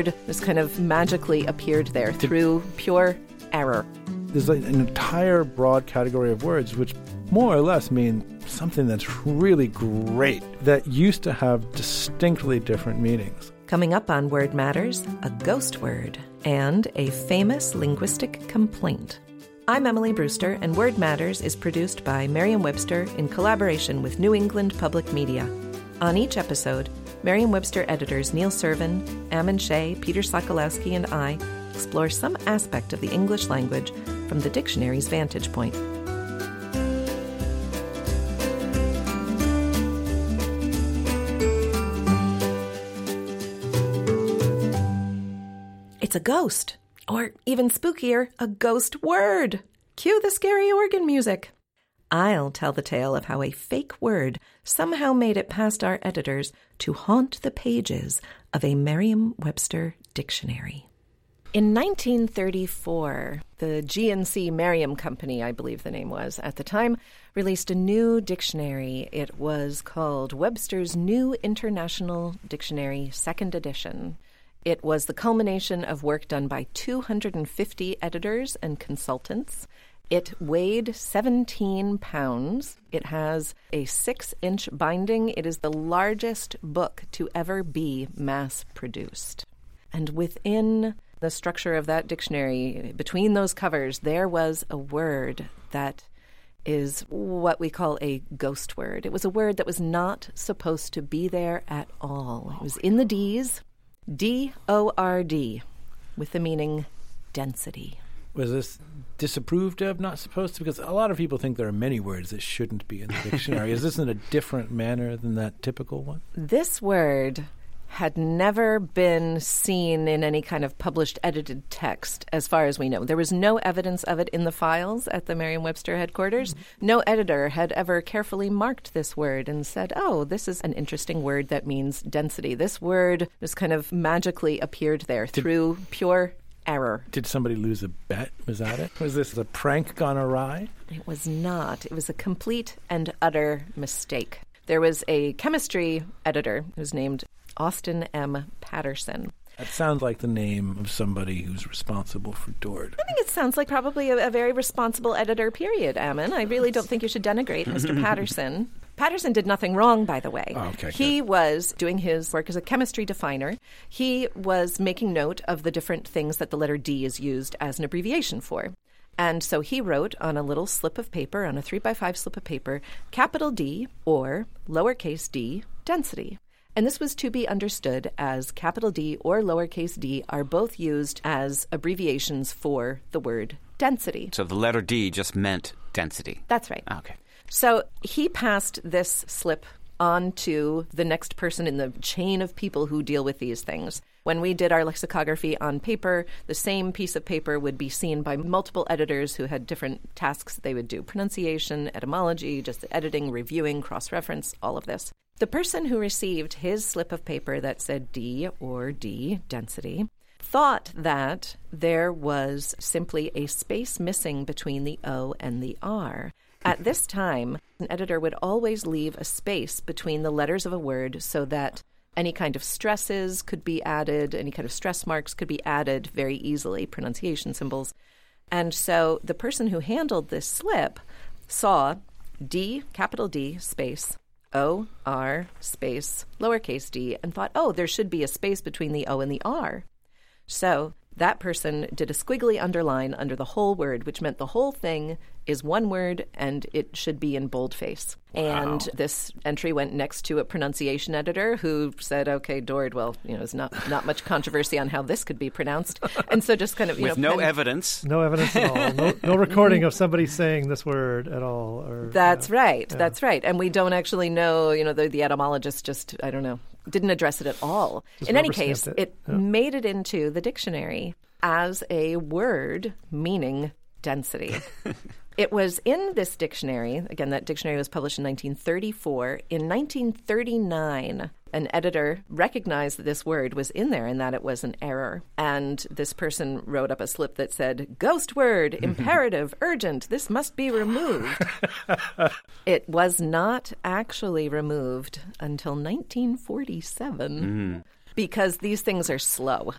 word just kind of magically appeared there through pure error. There's like an entire broad category of words which more or less mean something that's really great that used to have distinctly different meanings. Coming up on Word Matters, a ghost word and a famous linguistic complaint. I'm Emily Brewster, and Word Matters is produced by Merriam Webster in collaboration with New England Public Media. On each episode, Merriam Webster editors Neil Serven, Ammon Shea, Peter Sokolowski, and I explore some aspect of the English language from the dictionary's vantage point. It's a ghost, or even spookier, a ghost word. Cue the scary organ music. I'll tell the tale of how a fake word somehow made it past our editors to haunt the pages of a Merriam Webster dictionary. In 1934, the G&C Merriam Company, I believe the name was at the time, released a new dictionary. It was called Webster's New International Dictionary, second edition. It was the culmination of work done by 250 editors and consultants. It weighed 17 pounds. It has a six inch binding. It is the largest book to ever be mass produced. And within the structure of that dictionary, between those covers, there was a word that is what we call a ghost word. It was a word that was not supposed to be there at all. It was in the D's, D O R D, with the meaning density. Was this disapproved of, not supposed to? Because a lot of people think there are many words that shouldn't be in the dictionary. Is this in a different manner than that typical one? This word had never been seen in any kind of published edited text, as far as we know. There was no evidence of it in the files at the Merriam Webster headquarters. Mm-hmm. No editor had ever carefully marked this word and said, oh, this is an interesting word that means density. This word just kind of magically appeared there Did, through pure error. Did somebody lose a bet? Was that it? Was this a prank gone awry? It was not. It was a complete and utter mistake. There was a chemistry editor who was named Austin M. Patterson. That sounds like the name of somebody who's responsible for Dord. I think it sounds like probably a, a very responsible editor, period, Ammon. I really don't think you should denigrate Mr. Patterson. Patterson did nothing wrong, by the way. Oh, okay, he was doing his work as a chemistry definer. He was making note of the different things that the letter D is used as an abbreviation for. And so he wrote on a little slip of paper, on a three by five slip of paper, capital D or lowercase d density. And this was to be understood as capital D or lowercase d are both used as abbreviations for the word density. So the letter D just meant density. That's right. Okay. So he passed this slip on to the next person in the chain of people who deal with these things. When we did our lexicography on paper, the same piece of paper would be seen by multiple editors who had different tasks they would do pronunciation, etymology, just editing, reviewing, cross reference, all of this. The person who received his slip of paper that said D or D density thought that there was simply a space missing between the O and the R. At this time, an editor would always leave a space between the letters of a word so that any kind of stresses could be added, any kind of stress marks could be added very easily, pronunciation symbols. And so the person who handled this slip saw D, capital D, space, O, R, space, lowercase d, and thought, oh, there should be a space between the O and the R. So that person did a squiggly underline under the whole word, which meant the whole thing is one word and it should be in boldface. Wow. And this entry went next to a pronunciation editor who said, "Okay, Dord, well, you know, there's not not much controversy on how this could be pronounced," and so just kind of you with know, no evidence, no evidence at all, no, no recording of somebody saying this word at all. Or, that's right, yeah. that's right, and we don't actually know. You know, the, the etymologist just I don't know didn't address it at all. Just In any case, it, it yeah. made it into the dictionary as a word meaning density. It was in this dictionary, again, that dictionary was published in 1934. In 1939, an editor recognized that this word was in there and that it was an error. And this person wrote up a slip that said, Ghost word, imperative, urgent, this must be removed. it was not actually removed until 1947. Mm-hmm because these things are slow.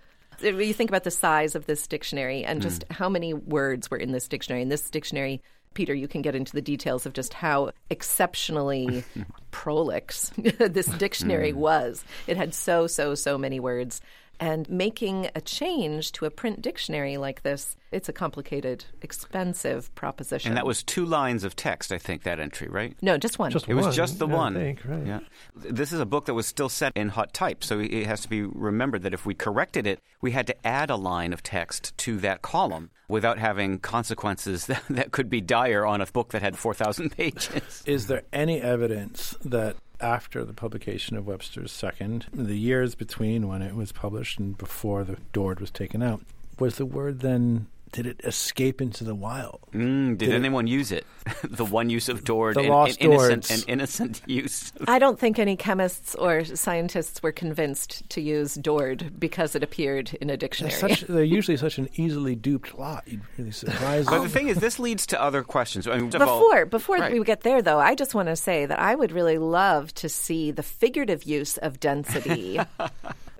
You think about the size of this dictionary and hmm. just how many words were in this dictionary. In this dictionary, Peter, you can get into the details of just how exceptionally prolix this dictionary hmm. was. It had so, so, so many words. And making a change to a print dictionary like this, it's a complicated, expensive proposition. And that was two lines of text, I think, that entry, right? no, just one. Just It was just the I one. think, right. Yeah. This is a book that was still set in hot type, so it has to be remembered that if we corrected it, we had to add a line of text to that column without having consequences that, that could be dire on a book that had 4,000 pages. Is there any evidence that after the publication of Webster's Second, the years between when it was published and before the Dord was taken out, was the word then did it escape into the wild? Mm, did Did it- anyone use it? the one use of Dord, The in- lost in innocent, Dords. an innocent use. I don't think any chemists or scientists were convinced to use Dord because it appeared in a They're, dictionary. such, they're usually such an easily duped lot. You'd really surprise But the thing is, this leads to other questions. I mean, first of all- Before before Right. we get there, though, I just want to say that I would really love to see the figurative use of density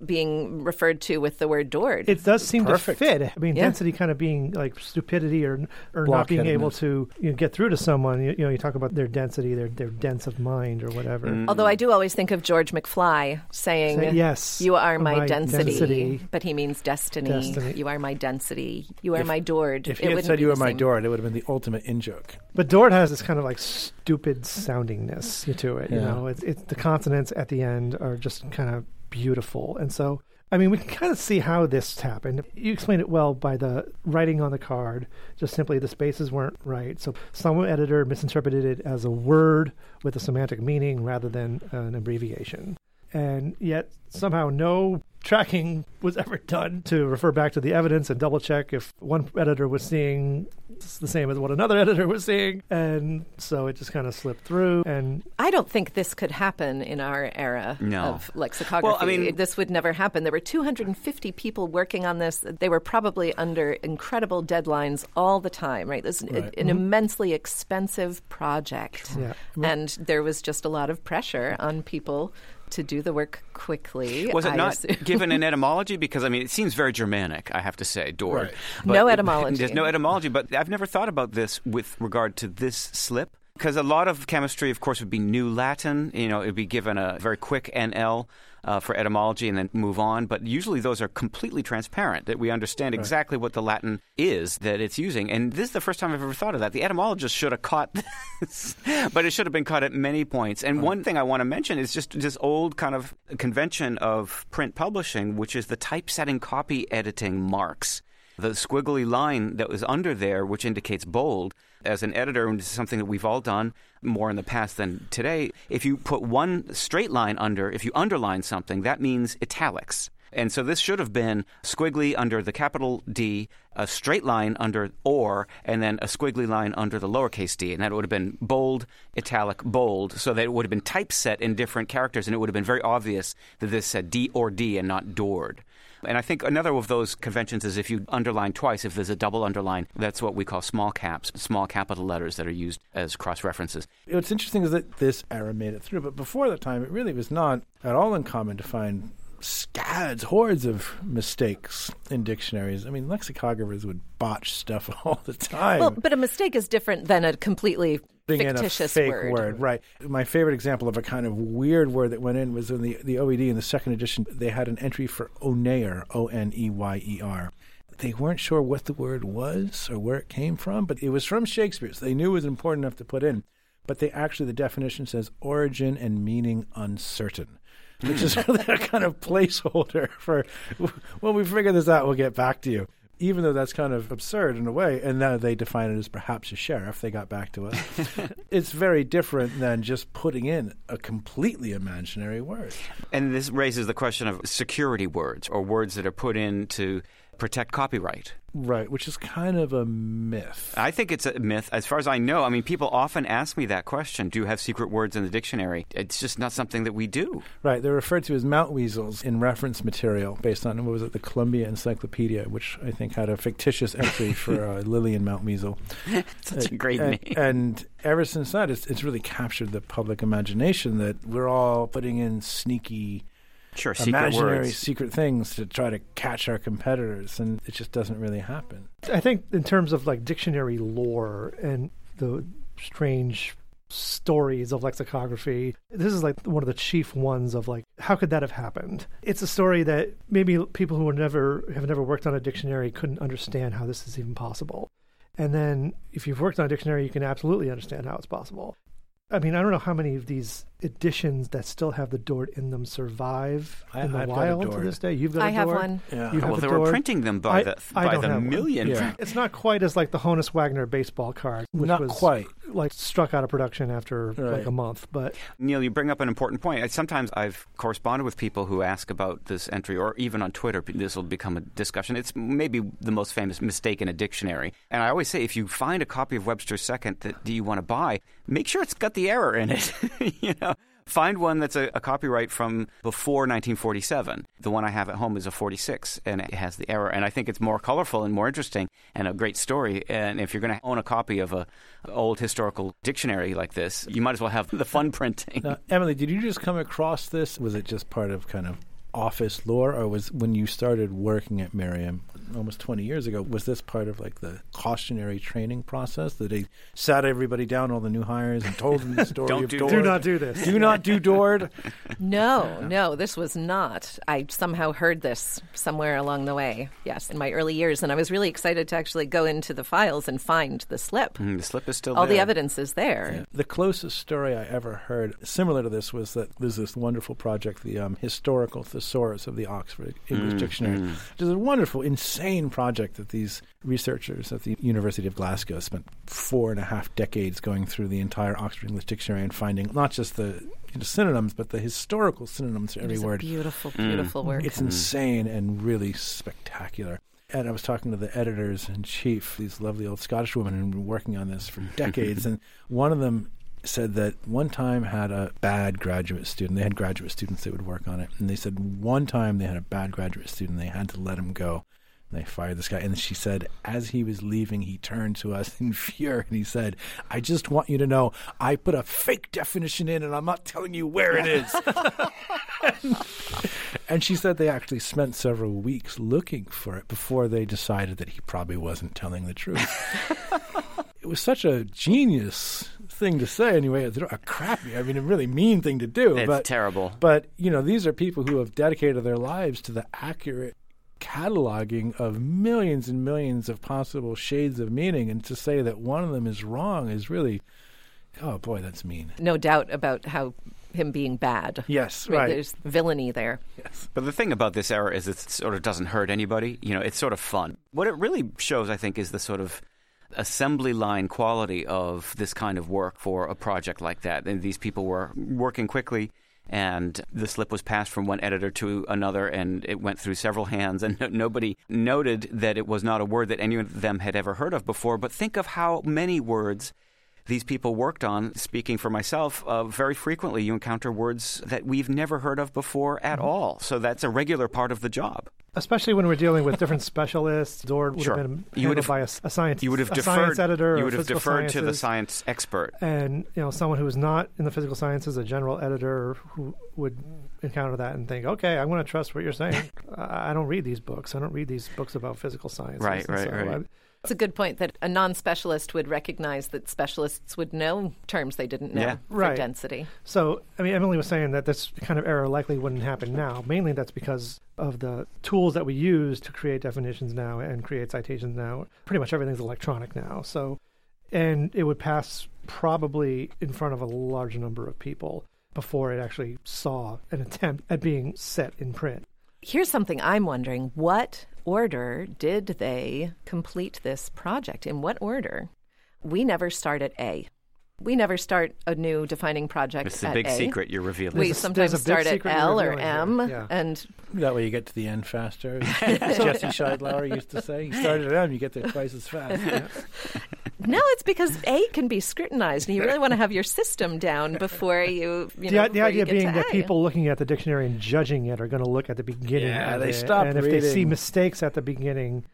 being referred to with the word Dord. It does seem Perfect. to fit. I mean, Yeah. density kind of being like stupidity or or not being able to you know, get through to someone. You, you know, you talk about their density, their their dense of mind or whatever. Mm. Although I do always think of George McFly saying, Say, yes, you are my, my density. density. but he means destiny. Destiny. You are my density. You are If- my Dord. If It he had said you were my same. Dord, it would have been the ultimate in joke. But Dord has this kind of like stupid soundingness to it. You know, it's, it's the consonants at the end are just kind of beautiful, and so I mean, we can kind of see how this happened. You explained it well by the writing on the card. Just simply the spaces weren't right, so some editor misinterpreted it as a word with a semantic meaning rather than an abbreviation, and yet somehow no tracking was ever done to refer back to the evidence and double check if one editor was seeing the same as what another editor was seeing and so it just kind of slipped through and I don't think this could happen in our era No. of lexicography. Well, I mean- this would never happen. There were 250 people working on this. They were probably under incredible deadlines all the time, right? This is Right. an mm-hmm. immensely expensive project. Yeah. And there was just a lot of pressure on people to do the work quickly. Was it I not assume. given an etymology? Because I mean, it seems very Germanic. I have to say, Dord. Right. But No it- etymology. There's no etymology, but I've never thought about this with regard to this slip. Because a lot of chemistry, of course, would be New Latin. You know, it'd be given a very quick NL uh, for etymology and then move on. But usually those are completely transparent, that we understand exactly what the Latin is that it's using. And this is the first time I've ever thought of that. The etymologist should have caught this, but it should have been caught at many points. And one thing I want to mention is just this old kind of convention of print publishing, which is the typesetting copy editing marks the squiggly line that was under there, which indicates bold, as an editor, and this is something that we've all done more in the past than today. If you put one straight line under, if you underline something, that means italics. And so this should have been squiggly under the capital D, a straight line under or, and then a squiggly line under the lowercase d. And that would have been bold, italic, bold, so that it would have been typeset in different characters, and it would have been very obvious that this said D or D and not Dord. And I think another of those conventions is if you underline twice, if there's a double underline, that's what we call small caps, small capital letters that are used as cross references. What's interesting is that this era made it through, but before that time, it really was not at all uncommon to find scads, hordes of mistakes in dictionaries. I mean, lexicographers would botch stuff all the time. Well, but a mistake is different than a completely Putting in a fictitious fake word. right? My favorite example of a kind of weird word that went in was in the the OED in the second edition. They had an entry for oneyer, O N E Y E R. They weren't sure what the word was or where it came from, but it was from Shakespeare, so they knew it was important enough to put in. But they actually, the definition says origin and meaning uncertain, which is a kind of placeholder for, when we figure this out, we'll get back to you. Even though that's kind of absurd in a way, and now they define it as perhaps a sheriff, they got back to us. it's very different than just putting in a completely imaginary word. And this raises the question of security words or words that are put in to protect copyright. Right, which is kind of a myth. I think it's a myth. As far as I know, I mean, people often ask me that question Do you have secret words in the dictionary? It's just not something that we do. Right, they're referred to as mountweazels in reference material based on, what was it, the Columbia Encyclopedia, which I think had a fictitious entry for uh, Lillian Mountweazel. Such a great and, name. And ever since that, it's, it's really captured the public imagination that we're all putting in sneaky Sure, secret imaginary words. secret things to try to catch our competitors, and it just doesn't really happen. I think in terms of like dictionary lore and the strange stories of lexicography, this is like one of the chief ones of like how could that have happened? It's a story that maybe people who never have never worked on a dictionary couldn't understand how this is even possible. And then if you've worked on a dictionary, you can absolutely understand how it's possible. I mean, I don't know how many of these editions that still have the Dord in them survive I- in the I've wild to this day. You've got a I have Dord? one. Yeah. You have well, a they were printing them by I- the I by the have one. million. Yeah. It's not quite as like the Honus Wagner baseball card, which Not was quite. like struck out of production after like a month. But Neil, you bring up an important point. I- Sometimes I've corresponded with people who ask about this entry, or even on Twitter, this will become a discussion. It's maybe the most famous mistake in a dictionary. And I always say if you find a copy of Webster's Second that do you want to buy, make sure it's got the error in it. you know? Find one that's a, a copyright from before 1947. The one I have at home is a 46, and it has the error. And I think it's more colorful and more interesting and a great story. And if you're going to own a copy of a old historical dictionary like this, you might as well have the fun printing. Now, Emily, did you just come across this? Was it just part of kind of office lore, or was when you started working at Merriam almost 20 years ago, was this part of like the cautionary training process that they sat everybody down, all the new hires, and told them the story Don't of do- Dord? do not do this. Do not do Dord. No, no, this was not. I somehow heard this somewhere along the way. Yes, in my early years, and I was really excited to actually go into the files and find the slip. Mm, the slip is still All the evidence is there. The closest story I ever heard similar to this was that there's this wonderful project, the um, Historical Thesaurus of the Oxford English Dictionary, which is a wonderful, insane project that these researchers at the University of Glasgow spent four and a half decades going through the entire Oxford English Dictionary and finding not just the you know, synonyms, but the historical synonyms for It every is a word. beautiful, mm. beautiful work. It's insane and really spectacular. And I was talking to the editors in chief, these lovely old Scottish women who've been working on this for decades. and one of them said that one time had a bad graduate student. They had graduate students that would work on it. And they said one time they had a bad graduate student. They had to let him go. They fired this guy. And she said, as he was leaving, he turned to us in fear and he said, I just want you to know I put a fake definition in and I'm not telling you where it is. And she said they actually spent several weeks looking for it before they decided that he probably wasn't telling the truth. it was such a genius thing to say, anyway. A crappy, I mean, a really mean thing to do. It's but, terrible. But, you know, these are people who have dedicated their lives to the accurate cataloging of millions and millions of possible shades of meaning. And to say that one of them is wrong is really, oh boy, that's mean. no doubt about how him being bad. Yes, I right. There's villainy there. Yes. But the thing about this error is it sort of doesn't hurt anybody. You know, it's sort of fun. What it really shows, I think, is the sort of assembly line quality of this kind of work for a project like that. And these people were working quickly. And the slip was passed from one editor to another, and it went through several hands, and no- nobody noted that it was not a word that any of them had ever heard of before. But think of how many words these people worked on. Speaking for myself, uh, very frequently you encounter words that we've never heard of before at all. So that's a regular part of the job. Especially when we're dealing with different specialists, Dord would Sure. have been You would have- by a, a science, You would have a deferred. editor, you would have deferred to the science expert. and you know someone who is not in the physical sciences, a general editor who would encounter that and think, okay, I'm going to trust what you're saying. I I don't read these books. I don't read these books about physical science. Right, right, right. It's a good point that a non specialist would recognize that specialists would know terms they didn't know Yeah. for Right. density. So, I mean, Emily was saying that this kind of error likely wouldn't happen now. Mainly that's because of the tools that we use to create definitions now and create citations now. Pretty much everything's electronic now. So, and it would pass probably in front of a large number of people before it actually saw an attempt at being set in print. Here's something I'm wondering what order did they complete this project? In what order? We never start at A. We never start a new defining project It's the at big A. secret you're revealing. We sometimes a start at L or M. Yeah. and That way you get to the end faster. As Jesse Sheidlower used to say. You start at M, you get there twice as fast. no, it's because A can be scrutinized, and you really want to have your system down before you. you the, know, the before idea you get being to that A. people looking at the dictionary and judging it are going to look at the beginning. Yeah, they it, stop and if they see mistakes at the beginning,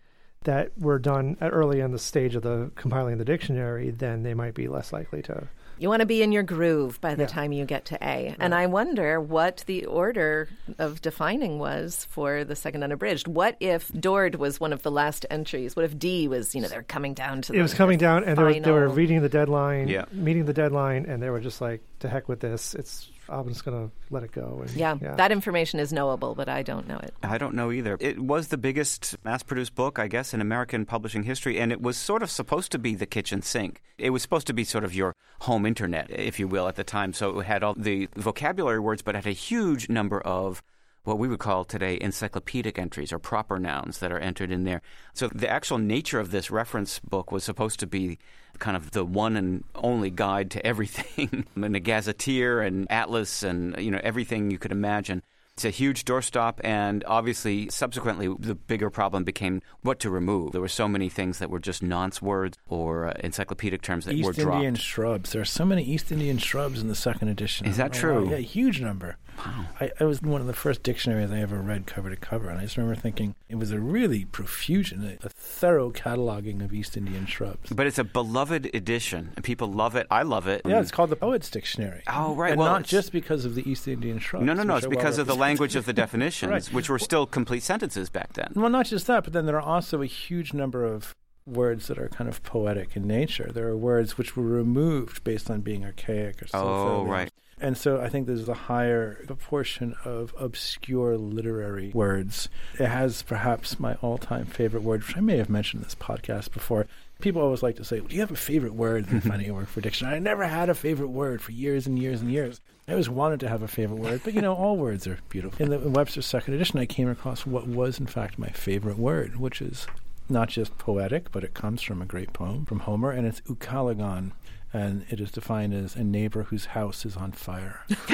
that were done uh, early in the stage of the compiling the dictionary, then they might be less likely to You want to be in your groove by the Yeah. time you get to A. And I wonder what the order of defining was for the second unabridged. What if Dord was one of the last entries? What if D was, you know, they're coming down to it the, was coming down and they were, they were reading the deadline Yeah. meeting the deadline and they were just like to heck with this it's i'm just gonna let it go and Yeah, that information is knowable, but I don't know it. I don't know either. It was the biggest mass produced book, I guess, in American publishing history, and it was sort of supposed to be the kitchen sink. It was supposed to be sort of your home internet, if you will, at the time. So it had all the vocabulary words, but it had a huge number of what we would call today encyclopedic entries or proper nouns that are entered in there. So the actual nature of this reference book was supposed to be kind of the one and only guide to everything and a gazetteer and atlas and you know everything you could imagine. It's a huge doorstop, and obviously, subsequently, the bigger problem became what to remove. There were so many things that were just nonce words or uh, encyclopedic terms that were East dropped. Indian shrubs. There are so many East Indian shrubs in the second edition. Is that Oh, true? wow. Yeah, huge number. I, I was one of the first dictionaries I ever read cover to cover, and I just remember thinking it was a really profusion, a, a thorough cataloging of East Indian shrubs. But it's a beloved edition, and people love it. I love it. Yeah, it's called the Poets Dictionary. Oh, right. And well, not just because of the East Indian shrubs. No, no, no. It's because of the language of the definitions, Right. which were still complete sentences back then. Well, not just that, but then there are also a huge number of words that are kind of poetic in nature. There are words which were removed based on being archaic or so Oh, right. And so I think there's a higher proportion of obscure literary words. It has perhaps my all-time favorite word, which I may have mentioned in this podcast before. People always like to say, "Do you have a favorite word?" in finding a word for dictionary. I never had a favorite word for years and years and years. I always wanted to have a favorite word, but you know, all words are beautiful. In the in Webster's second edition, I came across what was in fact my favorite word, which is not just poetic, but it comes from a great poem from Homer, and it's ucalegon, and it is defined as a neighbor whose house is on fire.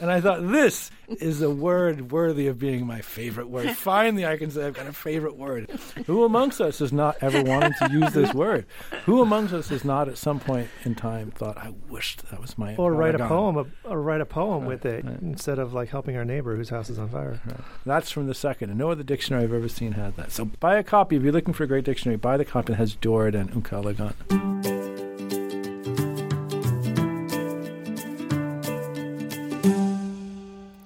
and I thought this is a word worthy of being my favorite word. Finally, I can say I've got a favorite word. Who amongst us has not ever wanted to use this word? Who amongst us has not, at some point in time, thought, "I wished that was my." or write a poem or write a poem with it right. instead of like helping our neighbor whose house is on fire That's from the second, and no other dictionary I've ever seen had that. So buy a copy if you're looking for a great dictionary. Buy the copy that has Dord and Ucalegon.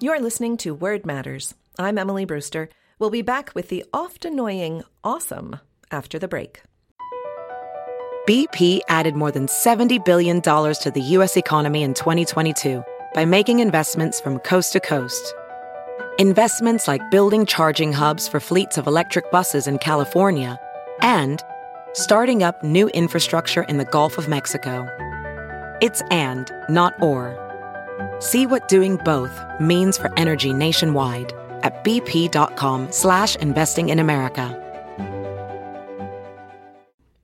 You're listening to Word Matters. I'm Emily Brewster. We'll be back with the oft annoying awesome after the break. BP added more than $70 billion to the U.S. economy in 2022 by making investments from coast to coast. Investments like building charging hubs for fleets of electric buses in California and starting up new infrastructure in the Gulf of Mexico. It's and, not or. See what doing both means for energy nationwide at bp.com slash investing in America.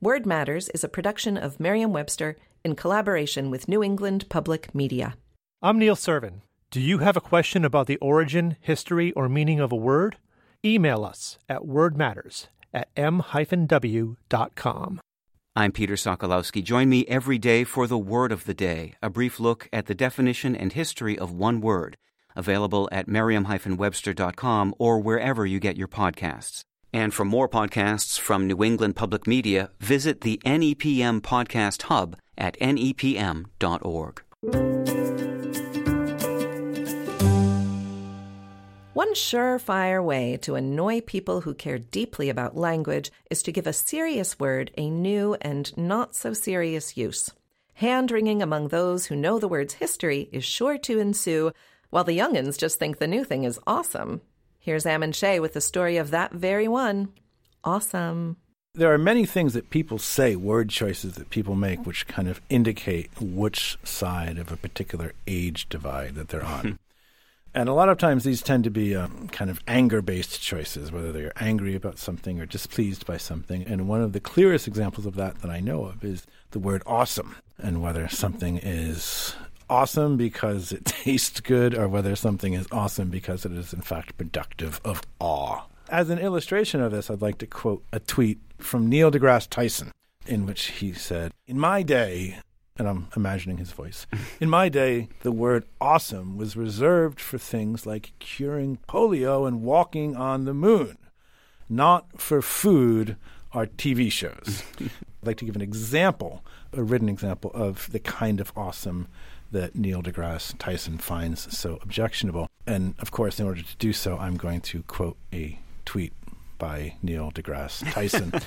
Word Matters is a production of Merriam Webster in collaboration with New England Public Media. i'm neil serven do you have a question about the origin history or meaning of a word email us at wordmatters at m-w.com I'm Peter Sokolowski. Join me every day for the Word of the Day, a brief look at the definition and history of one word, available at merriam-webster.com or wherever you get your podcasts. And for more podcasts from New England Public Media, visit the NEPM Podcast Hub at nepm.org. One surefire way to annoy people who care deeply about language is to give a serious word a new and not so serious use. Hand wringing among those who know the word's history is sure to ensue, while the young'uns just think the new thing is awesome. Here's Ammon Shea with the story of that very one. Awesome. There are many things that people say, word choices that people make, which kind of indicate which side of a particular age divide that they're on. and a lot of times these tend to be um, kind of anger based choices, whether they're angry about something or displeased by something. And one of the clearest examples of that that I know of is the word awesome, and whether something is awesome because it tastes good or whether something is awesome because it is in fact productive of awe. As an illustration of this, I'd like to quote a tweet from Neil deGrasse Tyson, in which he said, In my day, and I'm imagining his voice, in my day, the word awesome was reserved for things like curing polio and walking on the moon. not for food, or TV shows. I'd like to give an example, a written example of the kind of awesome that Neil deGrasse Tyson finds so objectionable. And of course, in order to do so, I'm going to quote a tweet by Neil deGrasse Tyson.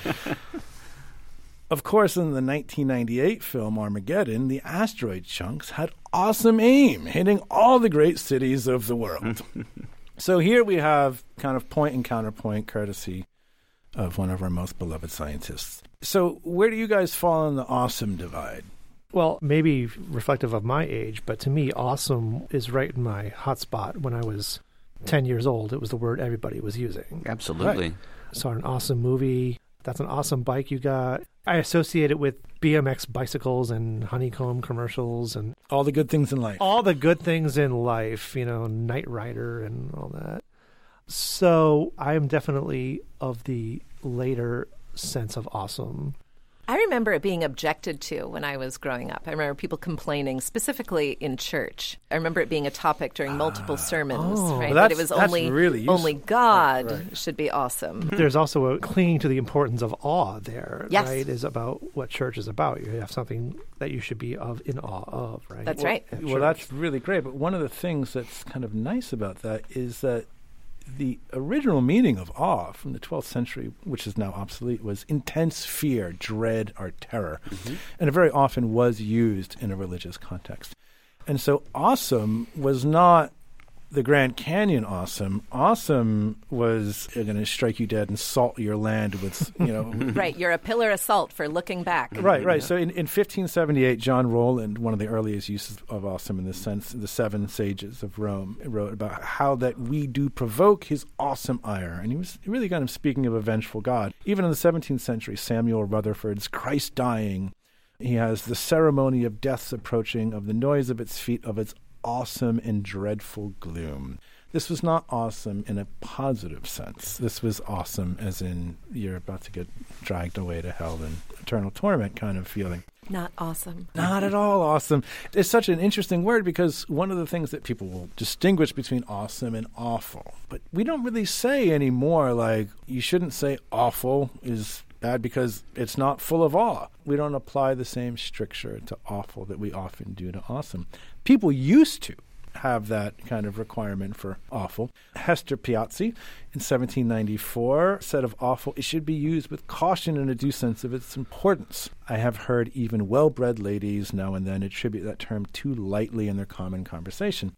of course, in the 1998 film Armageddon, the asteroid chunks had awesome aim, hitting all the great cities of the world. so here we have kind of point and counterpoint courtesy of one of our most beloved scientists. So, where do you guys fall on the awesome divide? Well, maybe reflective of my age, but to me, awesome is right in my hot spot. When I was 10 years old, it was the word everybody was using. Absolutely. Right. Saw an awesome movie. That's an awesome bike you got. I associate it with BMX bicycles and honeycomb commercials and All the good things in life. all the good things in life, you know, Knight Rider and all that. So I am definitely of the later sense of awesome. I remember it being objected to when I was growing up. I remember people complaining, specifically in church. I remember it being a topic during multiple ah. sermons, oh, right? that it was only really useful. only God Right, right. should be awesome. There's also a clinging to the importance of awe there, Yes. right? Is about what church is about. You have something that you should be of in awe of, right? That's right. Well, that's really great. But one of the things that's kind of nice about that is that the original meaning of awe from the 12th century, which is now obsolete, was intense fear, dread, or terror. Mm-hmm. And it very often was used in a religious context. And so awesome was not the Grand Canyon awesome. Awesome was going to strike you dead and salt your land with, you know, right, you're a pillar of salt for looking back. Right, right. So in, in 1578, John Rolland, one of the earliest uses of awesome in this sense, the seven sages of Rome, wrote about how that we do provoke his awesome ire. And he was really kind of speaking of a vengeful God. Even in the 17th century, Samuel Rutherford's Christ dying, he has the ceremony of death's approaching, of the noise of its feet, of its awesome and dreadful gloom. This was not awesome in a positive sense. This was awesome as in you're about to get dragged away to hell and eternal torment kind of feeling. Not awesome. Not at all awesome. It's such an interesting word because one of the things that people will distinguish between awesome and awful. But we don't really say anymore like you shouldn't say awful is bad because it's not full of awe. We don't apply the same stricture to awful that we often do to awesome. People used to have that kind of requirement for awful. Hester Piozzi in 1794 said of awful, it should be used with caution and a due sense of its importance. I have heard even well bred ladies now and then attribute that term too lightly in their common conversation.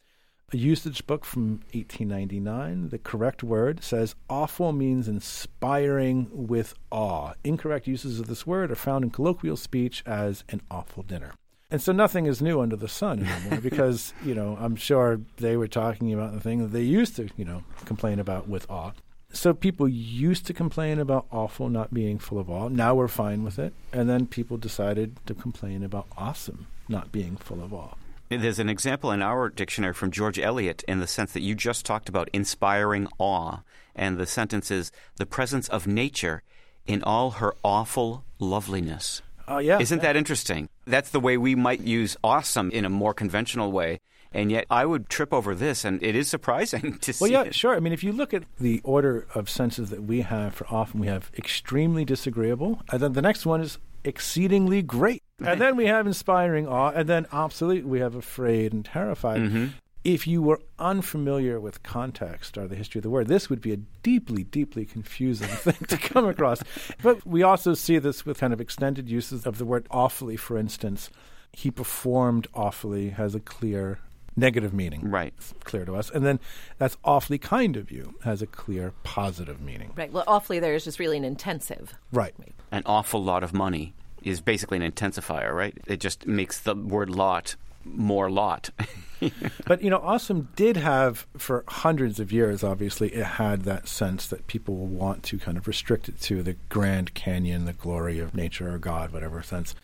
A usage book from 1899, the correct word says awful means inspiring with awe. Incorrect uses of this word are found in colloquial speech as an awful dinner. And so nothing is new under the sun anymore because, you know, I'm sure they were talking about the thing that they used to, you know, complain about with awe. So people used to complain about awful not being full of awe. Now we're fine with it. And then people decided to complain about awesome not being full of awe. There's an example in our dictionary from George Eliot in the sense that you just talked about inspiring awe. And the sentence is the presence of nature in all her awful loveliness. Oh, yeah. Isn't that interesting? That's the way we might use awesome in a more conventional way. And yet I would trip over this, and it is surprising to Well, see. Well, yeah, it. sure. I mean, if you look at the order of senses that we have for often, we have extremely disagreeable, and then the next one is exceedingly great. And then we have inspiring awe, and then obsolete, we have afraid and terrified. Mm-hmm. If you were unfamiliar with context or the history of the word, this would be a deeply, deeply confusing thing to come across. But we also see this with kind of extended uses of the word awfully, for instance. He performed awfully has a clear negative meaning Right. It's clear to us. And then that's awfully kind of you has a clear positive meaning. Right. Well, awfully there is just really an intensive. Right. An awful lot of money is basically an intensifier, right? It just makes the word lot more lot. But you know, awesome did have for hundreds of years. Obviously, it had that sense that people will want to kind of restrict it to the Grand Canyon, the glory of nature or God, whatever sense.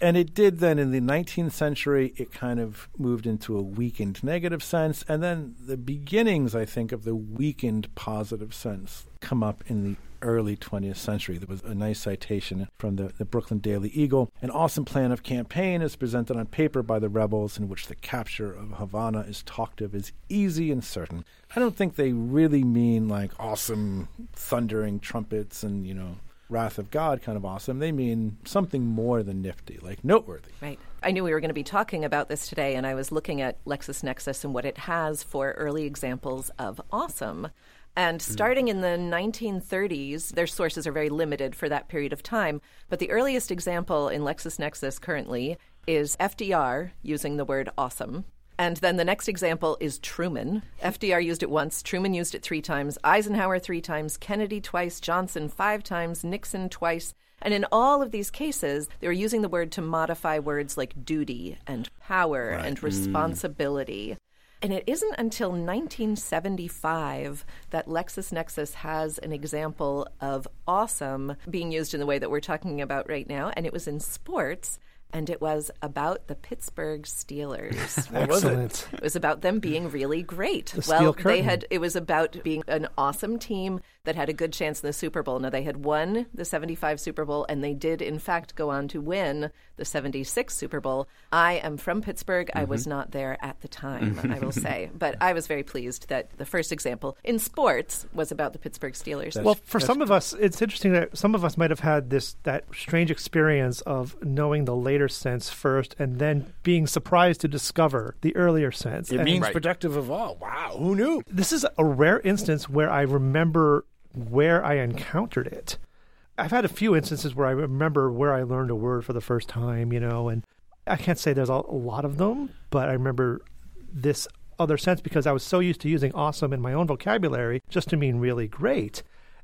And it did then in the 19th century, it kind of moved into a weakened negative sense. And then the beginnings, I think, of the weakened positive sense come up in the early 20th century. There was a nice citation from the, the Brooklyn Daily Eagle. An awesome plan of campaign is presented on paper by the rebels, in which the capture of Havana is talked of as easy and certain. I don't think they really mean like awesome thundering trumpets and, you know, wrath of God kind of awesome. They mean something more than nifty, like noteworthy. Right. I knew we were going to be talking about this today, and I was looking at LexisNexis and what it has for early examples of awesome. And Hmm. starting in the 1930s, their sources are very limited for that period of time. But the earliest example in LexisNexis currently is FDR using the word awesome. And then the next example is Truman. FDR used it once, Truman used it three times, Eisenhower three times, Kennedy twice, Johnson five times, Nixon twice. And in all of these cases, they were using the word to modify words like duty and power and responsibility. And it isn't until 1975 that LexisNexis has an example of awesome being used in the way that we're talking about right now. And it was in sports, and it was about the Pittsburgh Steelers. Excellent. It was about them being really great. The well, steel they curtain. had it was about being an awesome team that had a good chance in the Super Bowl. Now they had won the 75 Super Bowl and they did in fact go on to win the 76 Super Bowl. I am from Pittsburgh. I was mm-hmm. not there at the time, I will say, but I was very pleased that the first example in sports was about the Pittsburgh Steelers. Well, for some of us, it's interesting that some of us might have had this that strange experience of knowing the later sense first, and then being surprised to discover the earlier sense. It And means Right. protective of all. Wow, who knew? this is a rare instance where I remember where I encountered it. I've had a few instances where I remember where I learned a word for the first time, you know, and I can't say there's a, lot of them, but I remember this other sense because I was so used to using awesome in my own vocabulary just to mean really great,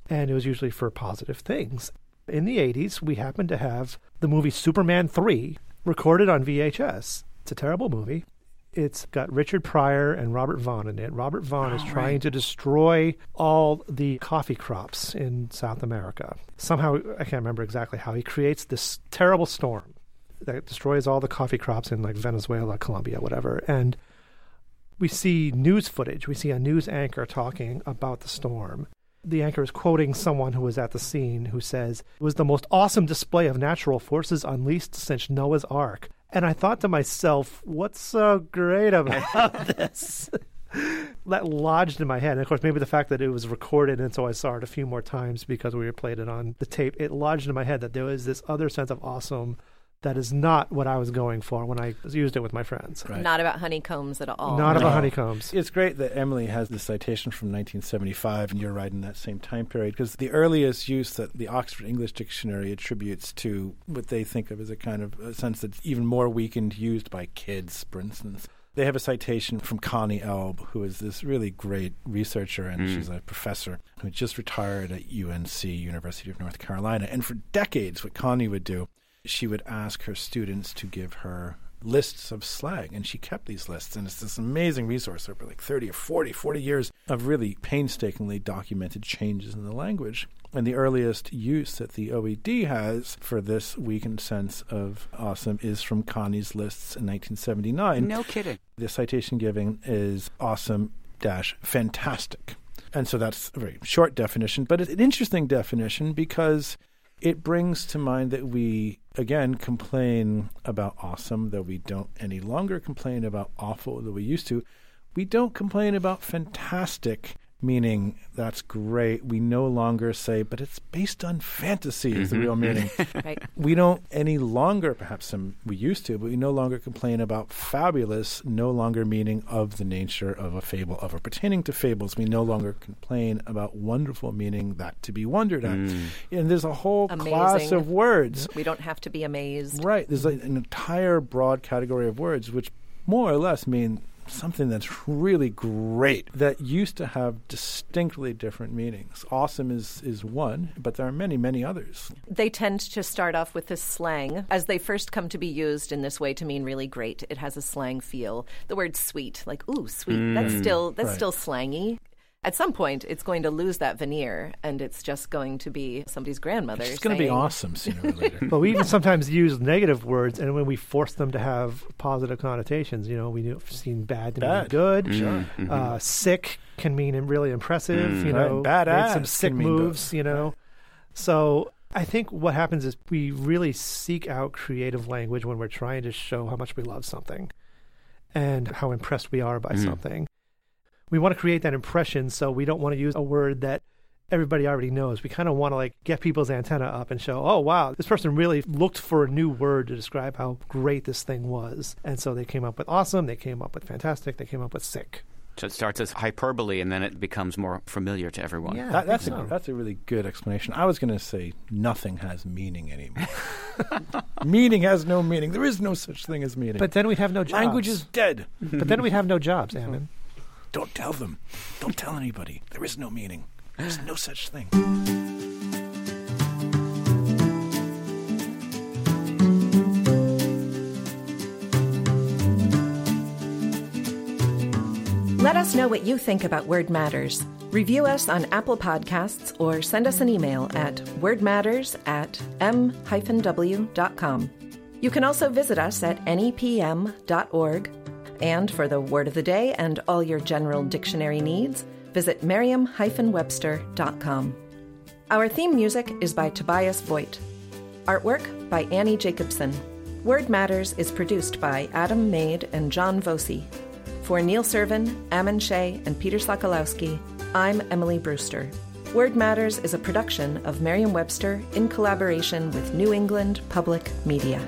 and it was usually for positive things. In the 80s, we happened to have the movie Superman 3 recorded on VHS. It's a terrible movie. It's got Richard Pryor and Robert Vaughn in it. Robert Vaughn is oh, trying to destroy all the coffee crops in South America. Somehow, I can't remember exactly how, he creates this terrible storm that destroys all the coffee crops in like Venezuela, Colombia, whatever. And we see news footage. We see a news anchor talking about the storm. The anchor is quoting someone who was at the scene who says, It was the most awesome display of natural forces unleashed since Noah's Ark. And I thought to myself, what's so great about this? that lodged in my head. And of course, maybe the fact that it was recorded and so I saw it a few more times because we played it on the tape, it lodged in my head that there was this other sense of awesome that is not what I was going for when I used it with my friends. Right. Not about honeycombs at all. Not No. about honeycombs. It's great that Emily has the citation from 1975, and you're right in that same time period, because the earliest use that the Oxford English Dictionary attributes to what they think of as a kind of a sense that's even more weakened, used by kids, for instance. They have a citation from Connie Eble, who is this really great researcher, and mm. she's a professor who just retired at UNC, University of North Carolina. And for decades, what Connie would do, she would ask her students to give her lists of slang and she kept these lists and it's this amazing resource over like 30 or 40 40 years of really painstakingly documented changes in the language and the earliest use that the OED has for this weakened sense of awesome is from Connie's lists in 1979 No kidding. the citation given is awesome dash fantastic. And so that's a very short definition, but it's an interesting definition because it brings to mind that we again complain about awesome, though we don't any longer complain about awful, though we used to. We don't complain about fantastic, meaning that's great. We no longer say, but it's based on fantasy is the mm-hmm, real mm-hmm. meaning. Right. we don't any longer, perhaps some we used to, but we no longer complain about fabulous, no longer meaning of the nature of a fable, of or pertaining to fables. We no longer complain about wonderful, meaning that to be wondered at. Mm. And there's a whole class of words. We don't have to be amazed. Right. There's like an entire broad category of words which more or less mean something that's really great that used to have distinctly different meanings. Awesome is, is one, but there are many, many others. They tend to start off with this slang. As they first come to be used in this way to mean really great, it has a slang feel. The word sweet, like, ooh, sweet, that's mm. still that's Right. still slangy. At some point, it's going to lose that veneer, and it's just going to be somebody's grandmother. It's going to be awesome sooner or later. But we even sometimes use negative words, and when we force them to have positive connotations, you know, we've seen bad to mean Bad. good. Sure. Uh, sick can mean really impressive. you Right. know, Badass made some sick moves. both. You know, So I think what happens is we really seek out creative language when we're trying to show how much we love something and how impressed we are by Mhm. something. We want to create that impression, so we don't want to use a word that everybody already knows. We kind of want to like get people's antenna up and show, oh wow, this person really looked for a new word to describe how great this thing was. And so they came up with awesome, they came up with fantastic, they came up with sick. So it starts as hyperbole and then it becomes more familiar to everyone. Yeah. That, that's think a, that's a really good explanation. I was going to say nothing has meaning anymore. meaning has no meaning. There is no such thing as meaning. But then we'd have no jobs. language is dead. But then we'd have no jobs, Ammon. Don't tell them. Don't tell anybody. There is no meaning. There's no such thing. Let us know what you think about Word Matters. Review us on Apple Podcasts or send us an email at wordmatters at m-w.com. You can also visit us at nepm.org. And for the word of the day and all your general dictionary needs, visit merriam-webster.com. Our theme music is by Tobias Voigt. Artwork by Annie Jacobson. Word Matters is produced by Adam Maid and John Voci. For Neil Serven, Ammon Shea, and Peter Sokolowski, I'm Emily Brewster. Word Matters is a production of Merriam Webster in collaboration with New England Public Media.